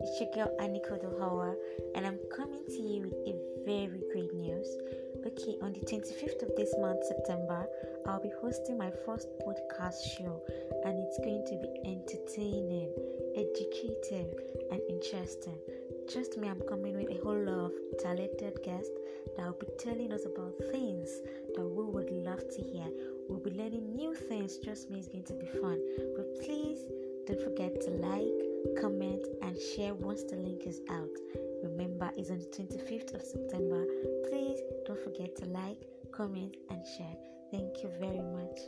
it's your girl Anikodu Hawa, and I'm coming to you with a very great news. Okay, on the 25th of this month, September, I'll be hosting my first podcast show, and it's going to be entertaining, educative, and interesting. Trust me, I'm coming with a whole lot of talented guests that will be telling us about things that we would love to hear. We'll be learning new things. Trust me, it's going to be fun. But please don't forget to like, comment, and share once the link is out. Remember, it's on the 25th of September. Please don't forget to like, comment, and share. Thank you very much.